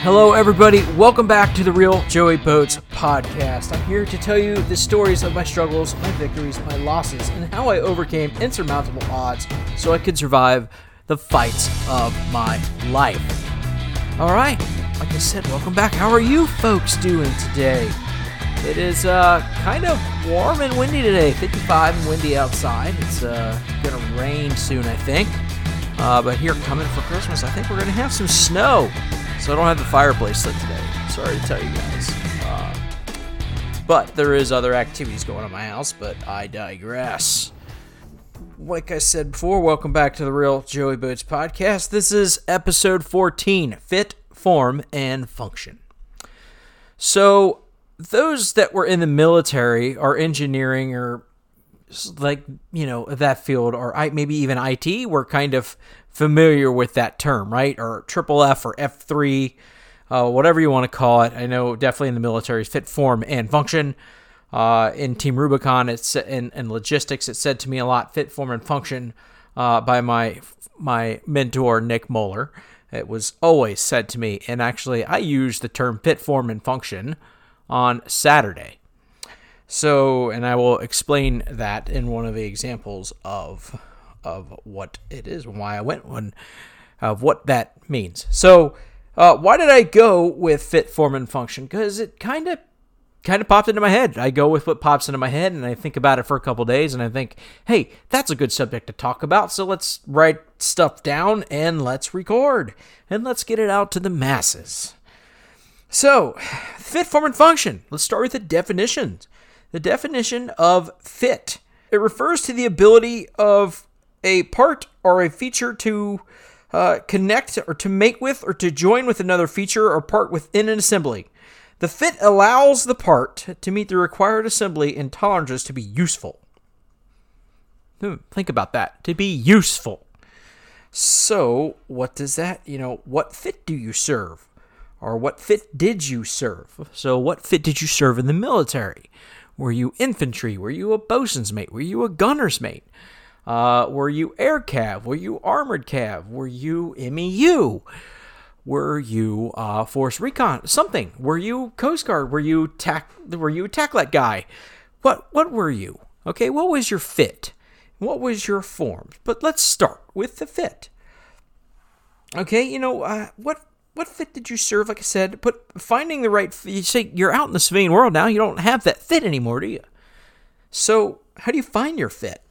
Hello, everybody. Welcome back to the Real Joey Boats podcast. I'm here to tell you the stories of my struggles, my victories, my losses, and how I overcame insurmountable odds so I could survive the fights of my life. All right, like I said, welcome back. How are you folks doing today? It is uh, kind of warm and windy today, 55 and windy outside. It's uh, gonna rain soon, I think. Uh, but here, coming for Christmas, I think we're gonna have some snow. So I don't have the fireplace lit today. Sorry to tell you guys. Uh, but there is other activities going on in my house, but I digress. Like I said before, welcome back to the Real Joey Boots podcast. This is episode 14 Fit, Form, and Function. So, those that were in the military or engineering or like, you know, that field or I, maybe even IT were kind of familiar with that term, right? Or triple F or F3, uh, whatever you want to call it. I know definitely in the military, fit, form, and function. Uh, in Team Rubicon, it's in, in logistics. It said to me a lot, fit, form, and function, uh, by my my mentor Nick Moeller. It was always said to me, and actually, I used the term fit, form, and function on Saturday. So, and I will explain that in one of the examples of of what it is and why I went one of what that means. So, uh, why did I go with fit, form, and function? Because it kind of kind of popped into my head. I go with what pops into my head and I think about it for a couple days and I think, hey, that's a good subject to talk about. So let's write stuff down and let's record and let's get it out to the masses. So, fit, form, and function. Let's start with the definitions. The definition of fit it refers to the ability of a part or a feature to uh, connect or to make with or to join with another feature or part within an assembly. The fit allows the part to meet the required assembly and tolerances to be useful. Hmm, think about that. To be useful. So, what does that, you know, what fit do you serve? Or what fit did you serve? So, what fit did you serve in the military? Were you infantry? Were you a bosun's mate? Were you a gunner's mate? Uh, were you air cav? Were you armored cav? Were you MEU? Were you uh, force recon? Something? Were you Coast Guard? Were you tac? Were you a TACLET guy? What? What were you? Okay, what was your fit? What was your form? But let's start with the fit. Okay, you know uh, what? What fit did you serve? Like I said, but finding the right. Fit you say you're out in the civilian world now. You don't have that fit anymore, do you? So how do you find your fit?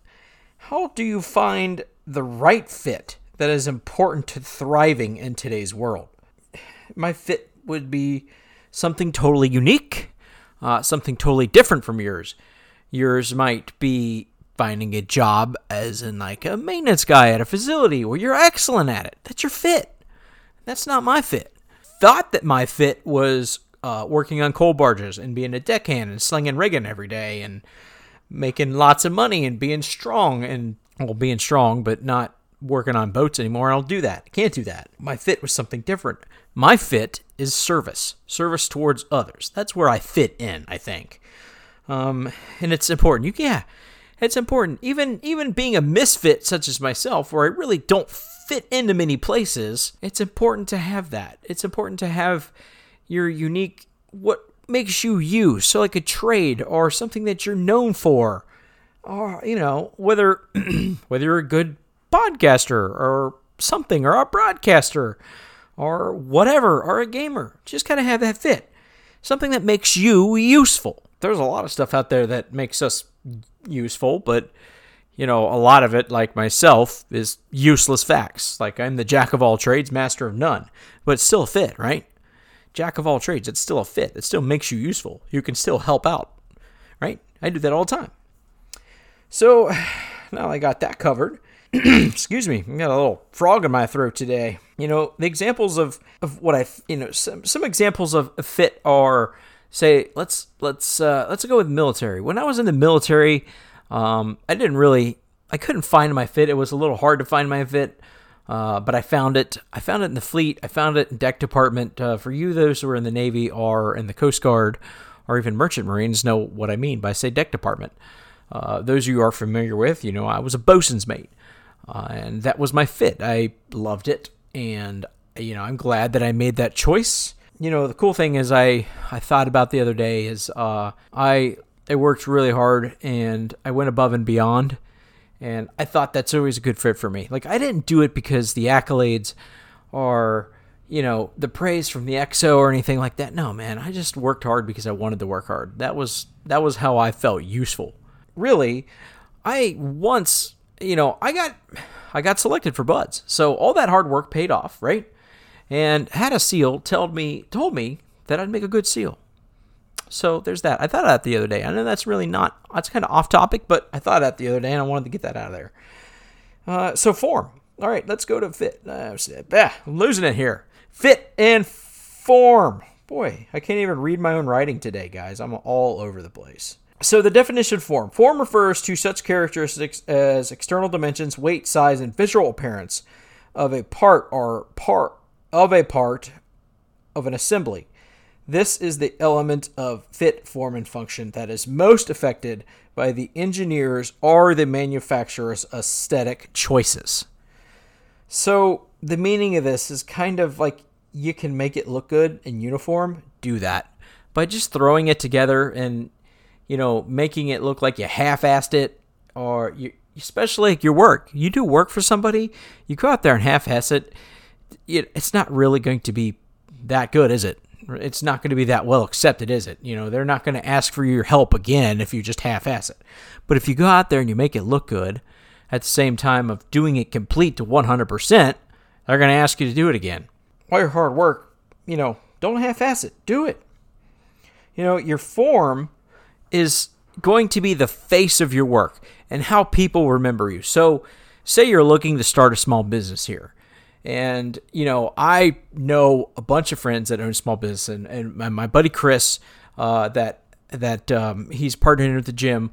How do you find the right fit that is important to thriving in today's world? My fit would be something totally unique, uh, something totally different from yours. Yours might be finding a job as in like a maintenance guy at a facility where you're excellent at it. That's your fit. That's not my fit. Thought that my fit was uh, working on coal barges and being a deckhand and slinging rigging every day and making lots of money and being strong and well being strong but not working on boats anymore. I'll do that. I can't do that. My fit was something different. My fit is service service towards others. That's where i fit in i think. Um, and it's important. You yeah it's important even even being a misfit such as myself where i really don't fit into many places it's important to have that it's important to have your unique what makes you you. So, like a trade or something that you're known for, or you know, whether whether you're a good podcaster or something, or a broadcaster, or whatever, or a gamer, just kind of have that fit. Something that makes you useful. There's a lot of stuff out there that makes us useful, but you know, a lot of it, like myself, is useless facts. Like I'm the jack of all trades, master of none, but it's still a fit, right? jack of all trades. It's still a fit. It still makes you useful. You can still help out, right? I do that all the time. So now I got that covered. Excuse me, I got a little frog in my throat today. You know, the examples of, of what I, you know, some, some examples of a fit are, say, let's let's uh, let's go with military. When I was in the military, um, I didn't really, I couldn't find my fit. It was a little hard to find my fit. Uh, but I found it. I found it in the fleet. I found it in deck department. Uh, for you, those who are in the Navy or in the Coast Guard or even Merchant Marines, know what I mean by say deck department. Uh, those you are familiar with, you know, I was a bosun's mate, uh, and that was my fit. I loved it, and you know, I'm glad that I made that choice. You know, the cool thing is I I thought about the other day is uh, I I worked really hard and I went above and beyond, and I thought that's always a good fit for me. Like I didn't do it because the accolades are you know the praise from the XO or anything like that. No, man, I just worked hard because I wanted to work hard. That was that was how I felt useful. Really, I once you know I got I got selected for BUD/S, so all that hard work paid off, right? And had a seal told me told me that I'd make a good seal. So there's that. I thought of that the other day. I know that's really not that's kind of off topic, but I thought of that the other day and I wanted to get that out of there. Uh, so form. All right, let's go to fit. Uh, I'm losing it here. Fit and form. Boy, I can't even read my own writing today, guys. I'm all over the place. So the definition form. Form refers to such characteristics as external dimensions, weight, size, and visual appearance of a part or part of a part of an assembly. This is the element of fit, form, and function that is most affected by the engineer's or the manufacturer's aesthetic choices. So, the meaning of this is kind of like you can make it look good and uniform, do that. By just throwing it together and, you know, making it look like you half assed it, or you, especially like your work. You do work for somebody, you go out there and half ass it it, it's not really going to be that good, is it? It's not going to be that well accepted, is it? You know, they're not going to ask for your help again if you just half ass it. But if you go out there and you make it look good at the same time of doing it complete to 100%, they're going to ask you to do it again. All your hard work, you know, don't half ass it. Do it. You know, your form is going to be the face of your work and how people remember you. So, say you're looking to start a small business here and, you know, I know a bunch of friends that own small business and, and my buddy Chris, uh, that, that, um, he's partnering with the gym,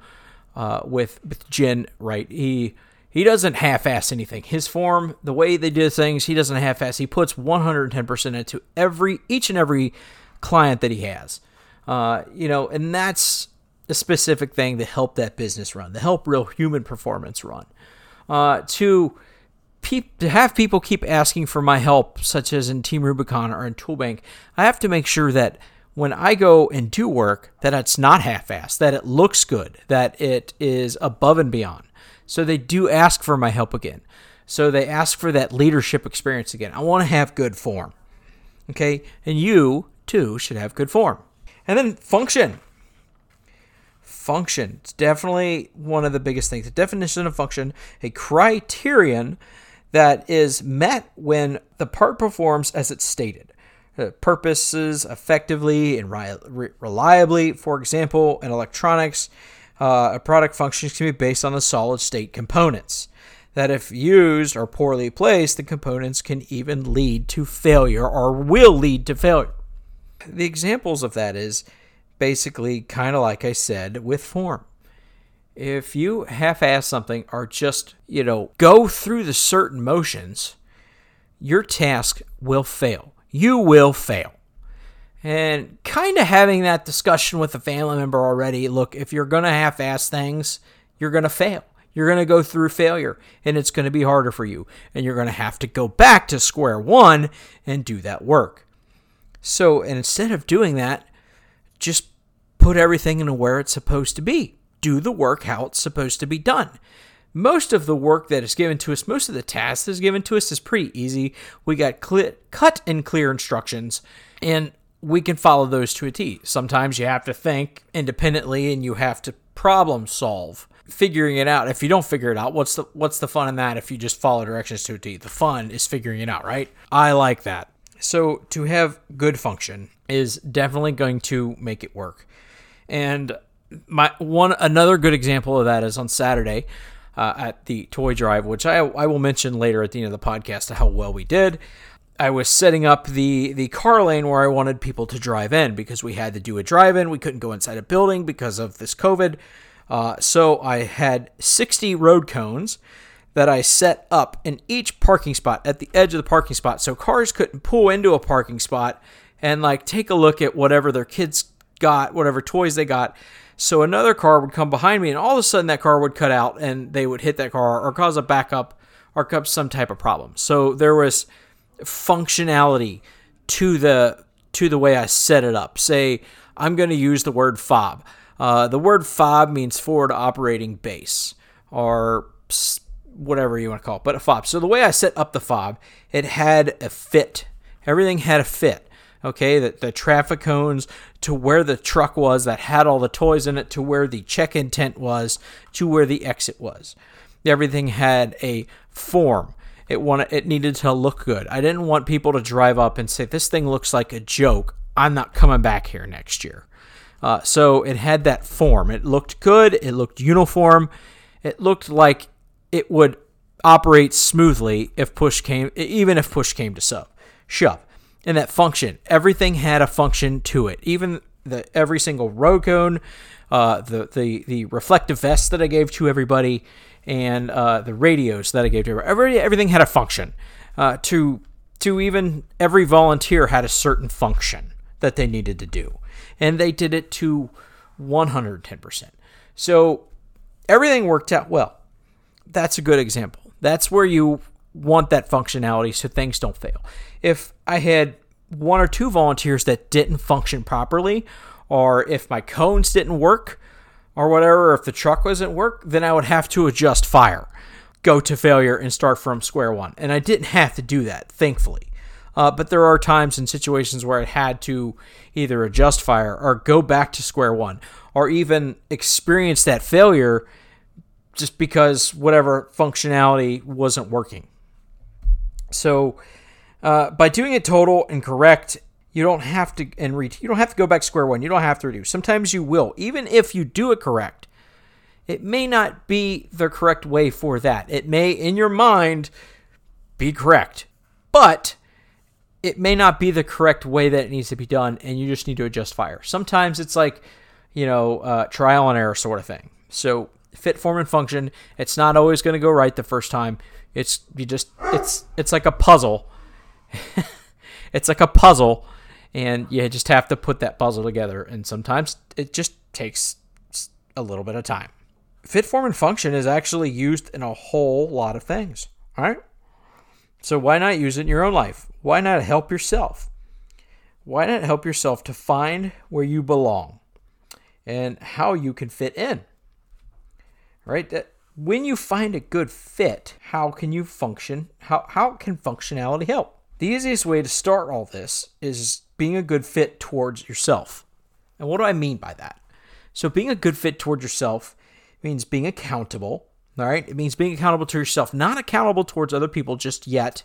uh, with, with Jen, right? He, he doesn't half-ass anything. His form, the way they do things, he doesn't half-ass. He puts 110% into every, each and every client that he has. Uh, you know, and that's a specific thing to help that business run, to help real human performance run. Uh, to to have people keep asking for my help, such as in Team Rubicon or in Toolbank, I have to make sure that when I go and do work, that it's not half-assed, that it looks good, that it is above and beyond. So they do ask for my help again. So they ask for that leadership experience again. I want to have good form. Okay? And you, too, should have good form. And then function. Function. It's definitely one of the biggest things. The definition of function, a criterion that is met when the part performs as it's stated. Uh, purposes effectively and reliably. For example, in electronics, uh, a product functions can be based on the solid state components. That if used or poorly placed, the components can even lead to failure or will lead to failure. The examples of that is basically kind of like I said with form if you half-ass something or just you know go through the certain motions your task will fail. You will fail. And kind of having that discussion with a family member already look if you're going to half-ass things you're going to fail. You're going to go through failure and it's going to be harder for you. And you're going to have to go back to square one and do that work. So and instead of doing that just put everything into where it's supposed to be do the work how it's supposed to be done. Most of the work that is given to us, most of the tasks that is given to us is pretty easy. We got cl- cut and clear instructions, and we can follow those to a T. Sometimes you have to think independently and you have to problem solve figuring it out. If you don't figure it out, what's the what's the fun in that if you just follow directions to a T? The fun is figuring it out, right? I like that. So to have good function is definitely going to make it work. And my one another good example of that is on Saturday uh, at the toy drive, which I I will mention later at the end of the podcast how well we did. I was setting up the the car lane where I wanted people to drive in because we had to do a drive in. We couldn't go inside a building because of this COVID. Uh, so I had 60 road cones that I set up in each parking spot at the edge of the parking spot so cars couldn't pull into a parking spot and like take a look at whatever their kids got, whatever toys they got. So another car would come behind me, and all of a sudden that car would cut out, and they would hit that car or cause a backup or cause some type of problem. So there was functionality to the to the way I set it up. Say, I'm going to use the word fob. Uh, the word fob means forward operating base or whatever you want to call it, but a fob. So the way I set up the fob, it had a fit. Everything had a fit. Okay, the, the traffic cones to where the truck was that had all the toys in it, to where the check in tent was, to where the exit was. Everything had a form. It wanted it needed to look good. I didn't want people to drive up and say this thing looks like a joke. I'm not coming back here next year. Uh, so it had that form. It looked good. It looked uniform. It looked like it would operate smoothly if push came, even if push came to sub, shove. And that function, everything had a function to it. Even the every single row cone, uh, the the the reflective vest that I gave to everybody, and uh, the radios that I gave to everybody. Every, everything had a function. Uh, to to even every volunteer had a certain function that they needed to do, and they did it to 110%. So everything worked out well. That's a good example. That's where you want that functionality so things don't fail. If I had one or two volunteers that didn't function properly, or if my cones didn't work, or whatever, if the truck wasn't work, then I would have to adjust fire, go to failure, and start from square one. And I didn't have to do that, thankfully. Uh, but there are times and situations where I had to either adjust fire or go back to square one, or even experience that failure just because whatever functionality wasn't working. So, uh, by doing it total and correct, you don't have to and re- you don't have to go back square one. You don't have to redo. Sometimes you will, even if you do it correct. It may not be the correct way for that. It may, in your mind, be correct, but it may not be the correct way that it needs to be done, and you just need to adjust fire. Sometimes it's like, you know, uh, trial and error sort of thing. So fit, form, and function. It's not always going to go right the first time. It's you just it's it's like a puzzle. it's like a puzzle, and you just have to put that puzzle together. And sometimes it just takes a little bit of time. Fit, form, and function is actually used in a whole lot of things. All right. So why not use it in your own life? Why not help yourself? Why not help yourself to find where you belong and how you can fit in? Right? That when you find a good fit, how can you function? How how can functionality help? The easiest way to start all this is being a good fit towards yourself. And what do I mean by that? So being a good fit towards yourself means being accountable, all right? It means being accountable to yourself, not accountable towards other people just yet.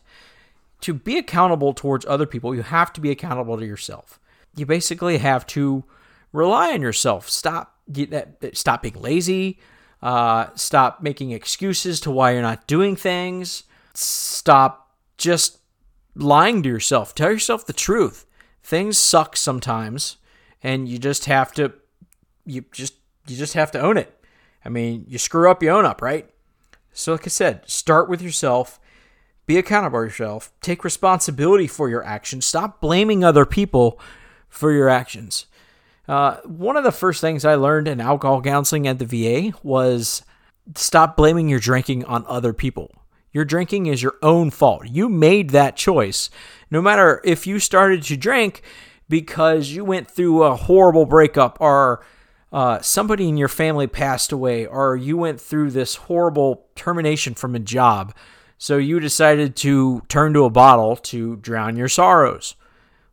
To be accountable towards other people, you have to be accountable to yourself. You basically have to rely on yourself. Stop stop being lazy, uh, stop making excuses to why you're not doing things. Stop just lying to yourself. Tell yourself the truth. Things suck sometimes, and you just have to you just you just have to own it. I mean, you screw up, you own up, right? So, like I said, start with yourself. Be accountable yourself. Take responsibility for your actions. Stop blaming other people for your actions. Uh, one of the first things I learned in alcohol counseling at the VA was stop blaming your drinking on other people. Your drinking is your own fault. You made that choice. No matter if you started to drink because you went through a horrible breakup or uh, somebody in your family passed away or you went through this horrible termination from a job. So you decided to turn to a bottle to drown your sorrows.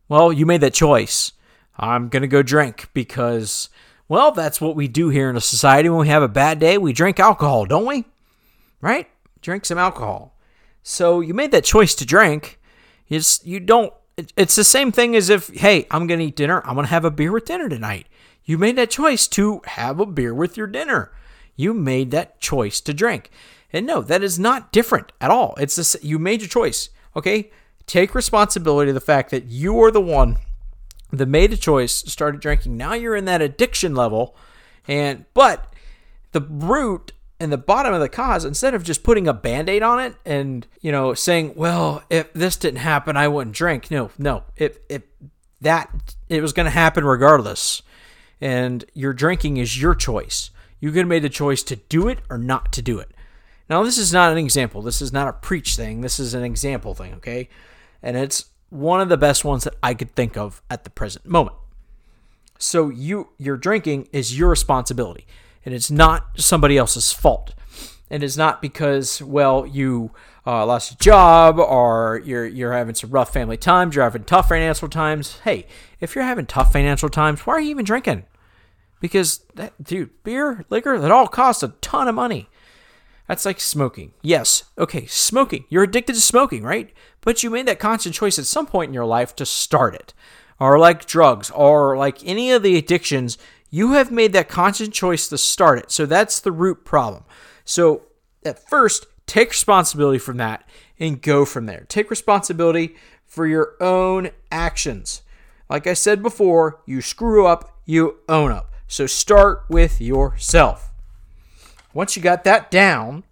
Well, you made that choice. I'm going to go drink because, well, that's what we do here in a society. When we have a bad day, we drink alcohol, don't we? Right? Drink some alcohol. So you made that choice to drink. It's, you don't, it's the same thing as if, hey, I'm going to eat dinner. I'm going to have a beer with dinner tonight. You made that choice to have a beer with your dinner. You made that choice to drink. And no, that is not different at all. It's this, you made your choice. Okay? Take responsibility of the fact that you are the one that made a choice, started drinking. Now you're in that addiction level, and but the root and the bottom of the cause, instead of just putting a band-aid on it and you know saying, "Well, if this didn't happen, I wouldn't drink." No, no, if if that it was going to happen regardless, and your drinking is your choice. You could have made the choice to do it or not to do it. Now, this is not an example. This is not a preach thing. This is an example thing, okay? And it's one of the best ones that I could think of at the present moment. So you your drinking is your responsibility and it's not somebody else's fault. And it's not because well you uh, lost a job or you're you're having some rough family times, you're having tough financial times. Hey, if you're having tough financial times, why are you even drinking? Because that dude, beer, liquor, that all costs a ton of money. That's like smoking. Yes, okay, smoking. You're addicted to smoking, right? But you made that conscious choice at some point in your life to start it. Or like drugs, or like any of the addictions, you have made that conscious choice to start it. So that's the root problem. So at first, take responsibility from that and go from there. Take responsibility for your own actions. Like I said before, you screw up, you own up. So start with yourself. Once you got that down,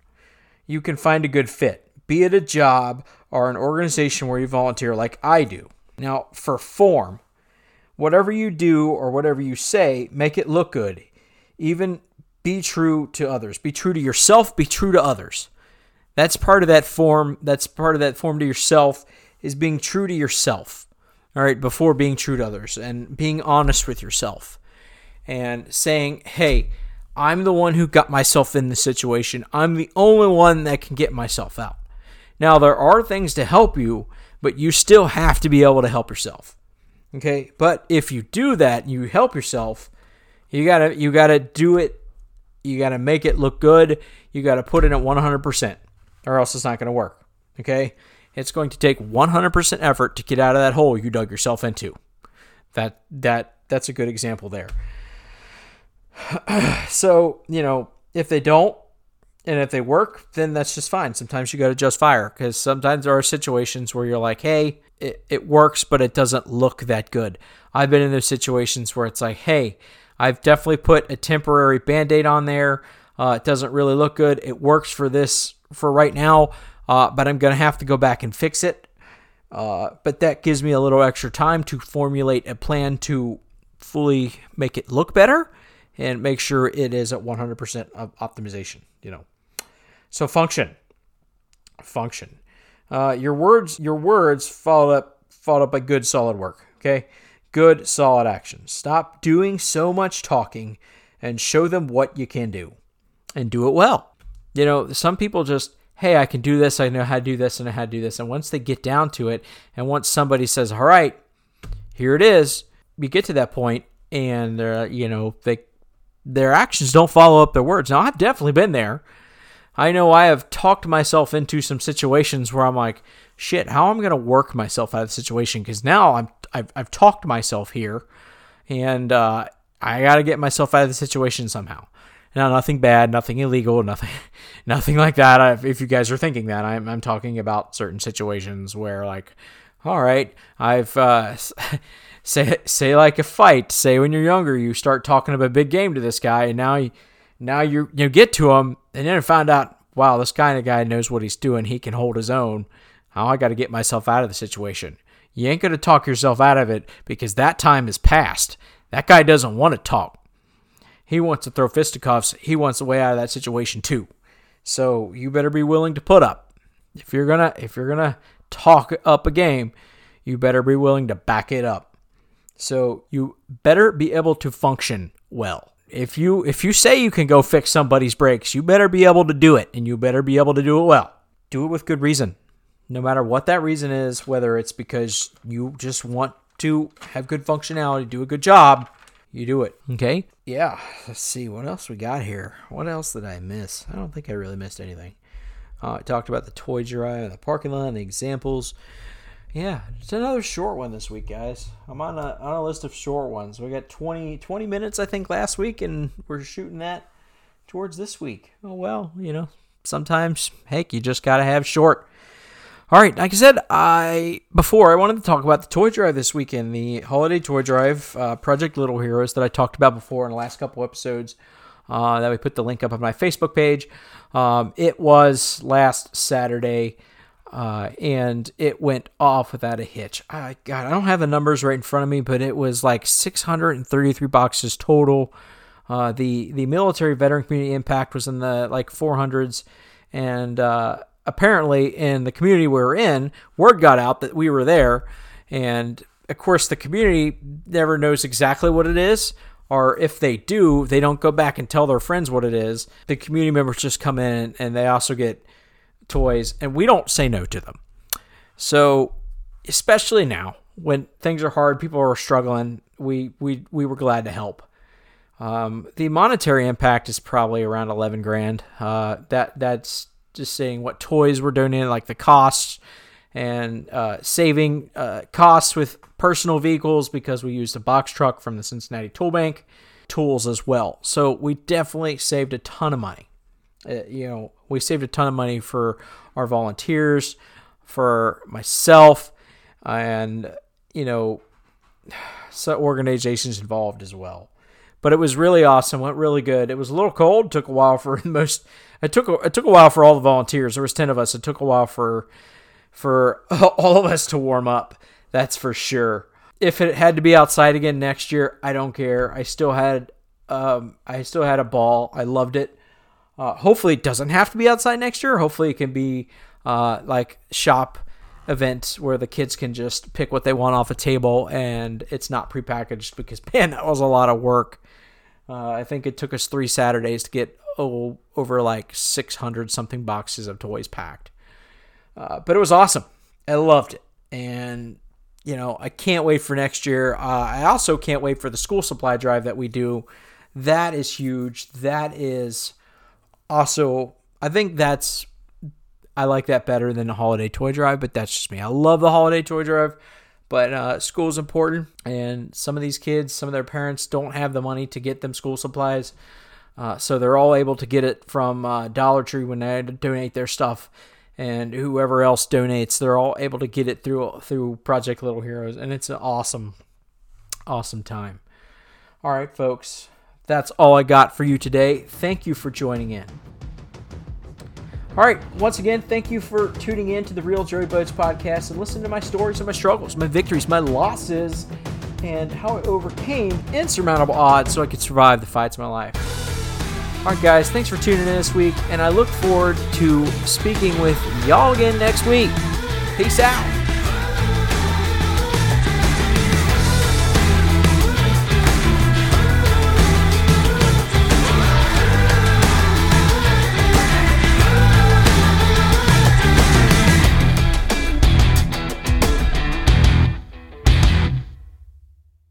you can find a good fit, be it a job or an organization where you volunteer like I do. Now, for form, whatever you do or whatever you say, make it look good. Even be true to others. Be true to yourself, be true to others. That's part of that form. That's part of that form to yourself is being true to yourself. All right, before being true to others and being honest with yourself and saying, "Hey, I'm the one who got myself in the situation. I'm the only one that can get myself out. Now, there are things to help you, but you still have to be able to help yourself. Okay? But if you do that, you help yourself, you got to you got to do it you got to make it look good. You got to put in at 100% or else it's not going to work. Okay? It's going to take 100% effort to get out of that hole you dug yourself into. That that that's a good example there. so, you know, if they don't and if they work, then that's just fine. Sometimes you got to just fire because sometimes there are situations where you're like, hey, it, it works, but it doesn't look that good. I've been in those situations where it's like, hey, I've definitely put a temporary band aid on there. Uh, it doesn't really look good. It works for this for right now, uh, but I'm going to have to go back and fix it. Uh, but that gives me a little extra time to formulate a plan to fully make it look better and make sure it is at 100% of optimization, you know. So function. Function. Uh, your words your words followed up followed up by good solid work, okay? Good solid action. Stop doing so much talking and show them what you can do and do it well. You know, some people just hey, I can do this, I know how to do this, and I how to do this. And once they get down to it, and once somebody says, all right, here it is, you get to that point, and uh, you know they their actions don't follow up their words. Now, I've definitely been there. I know I have talked myself into some situations where I'm like, shit, how am I going to work myself out of the situation? Because now I'm I've, I've talked myself here, and uh, I got to get myself out of the situation somehow. Now, nothing bad, nothing illegal, nothing, nothing like that. I, if you guys are thinking that, I'm, I'm talking about certain situations where, like, all right, I've uh, say say like a fight. Say when you're younger, you start talking about a big game to this guy, and now you now you you get to him, and then find out, wow, this kind of guy knows what he's doing. He can hold his own. Now I got to get myself out of the situation. You ain't gonna talk yourself out of it because that time is past. That guy doesn't want to talk. He wants to throw fisticuffs. He wants a way out of that situation too. So you better be willing to put up. If you're gonna if you're gonna talk up a game, you better be willing to back it up. So you better be able to function well. If you if you say you can go fix somebody's brakes, you better be able to do it and you better be able to do it well. Do it with good reason. No matter what that reason is, whether it's because you just want to have good functionality, do a good job, you do it. Okay? Yeah. Let's see what else we got here. What else did I miss? I don't think I really missed anything. Uh, I talked about the toy drive, the parking lot, the examples. Yeah, it's another short one this week, guys. I'm on a on a list of short ones. We got 20, 20 minutes, I think, last week, and we're shooting that towards this week. Oh well, you know, sometimes, heck, you just gotta have short. All right, like I said, I before I wanted to talk about the toy drive this weekend, the holiday toy drive, uh, Project Little Heroes that I talked about before in the last couple episodes. Uh, that we put the link up on my Facebook page. Um, it was last Saturday. Uh, and it went off without a hitch. I God, I don't have the numbers right in front of me, but it was like 633 boxes total. Uh, the the military veteran community impact was in the like 400s, and uh, apparently in the community we were in, word got out that we were there, and of course the community never knows exactly what it is, or if they do, they don't go back and tell their friends what it is. The community members just come in and they also get toys, and we don't say no to them. So, especially now when things are hard, people are struggling, we we we were glad to help. Um, the monetary impact is probably around 11 grand. Uh, that that's just saying what toys were donated, like the costs and uh, saving uh, costs with personal vehicles because we used a box truck from the Cincinnati Tool Bank, tools as well. So we definitely saved a ton of money. Uh, you know, we saved a ton of money for our volunteers, for myself, and you know, some organizations involved as well. But it was really awesome. Went really good. It was a little cold. Took a while for most. It took a, it took a while for all the volunteers. There was ten of us. It took a while for for all of us to warm up. That's for sure. If it had to be outside again next year, I don't care. I still had um, I still had a ball. I loved it. Uh, hopefully, it doesn't have to be outside next year. Hopefully, it can be uh, like shop event where the kids can just pick what they want off a table and it's not prepackaged because man, that was a lot of work. Uh, I think it took us three Saturdays to get oh, over like 600 something boxes of toys packed. Uh, but it was awesome. I loved it. And, you know, I can't wait for next year. Uh, I also can't wait for the school supply drive that we do. That is huge. That is also, I think that's, I like that better than the holiday toy drive, but that's just me. I love the holiday toy drive. But uh, school is important, and some of these kids, some of their parents don't have the money to get them school supplies. Uh, so they're all able to get it from uh, Dollar Tree when they donate their stuff, and whoever else donates, they're all able to get it through through Project Little Heroes, and it's an awesome, awesome time. All right, folks, that's all I got for you today. Thank you for joining in. All right, once again, thank you for tuning in to the Real Joey Boats podcast and listening to my stories and my struggles, my victories, my losses, and how I overcame insurmountable odds so I could survive the fights of my life. All right, guys, thanks for tuning in this week, and I look forward to speaking with y'all again next week. Peace out.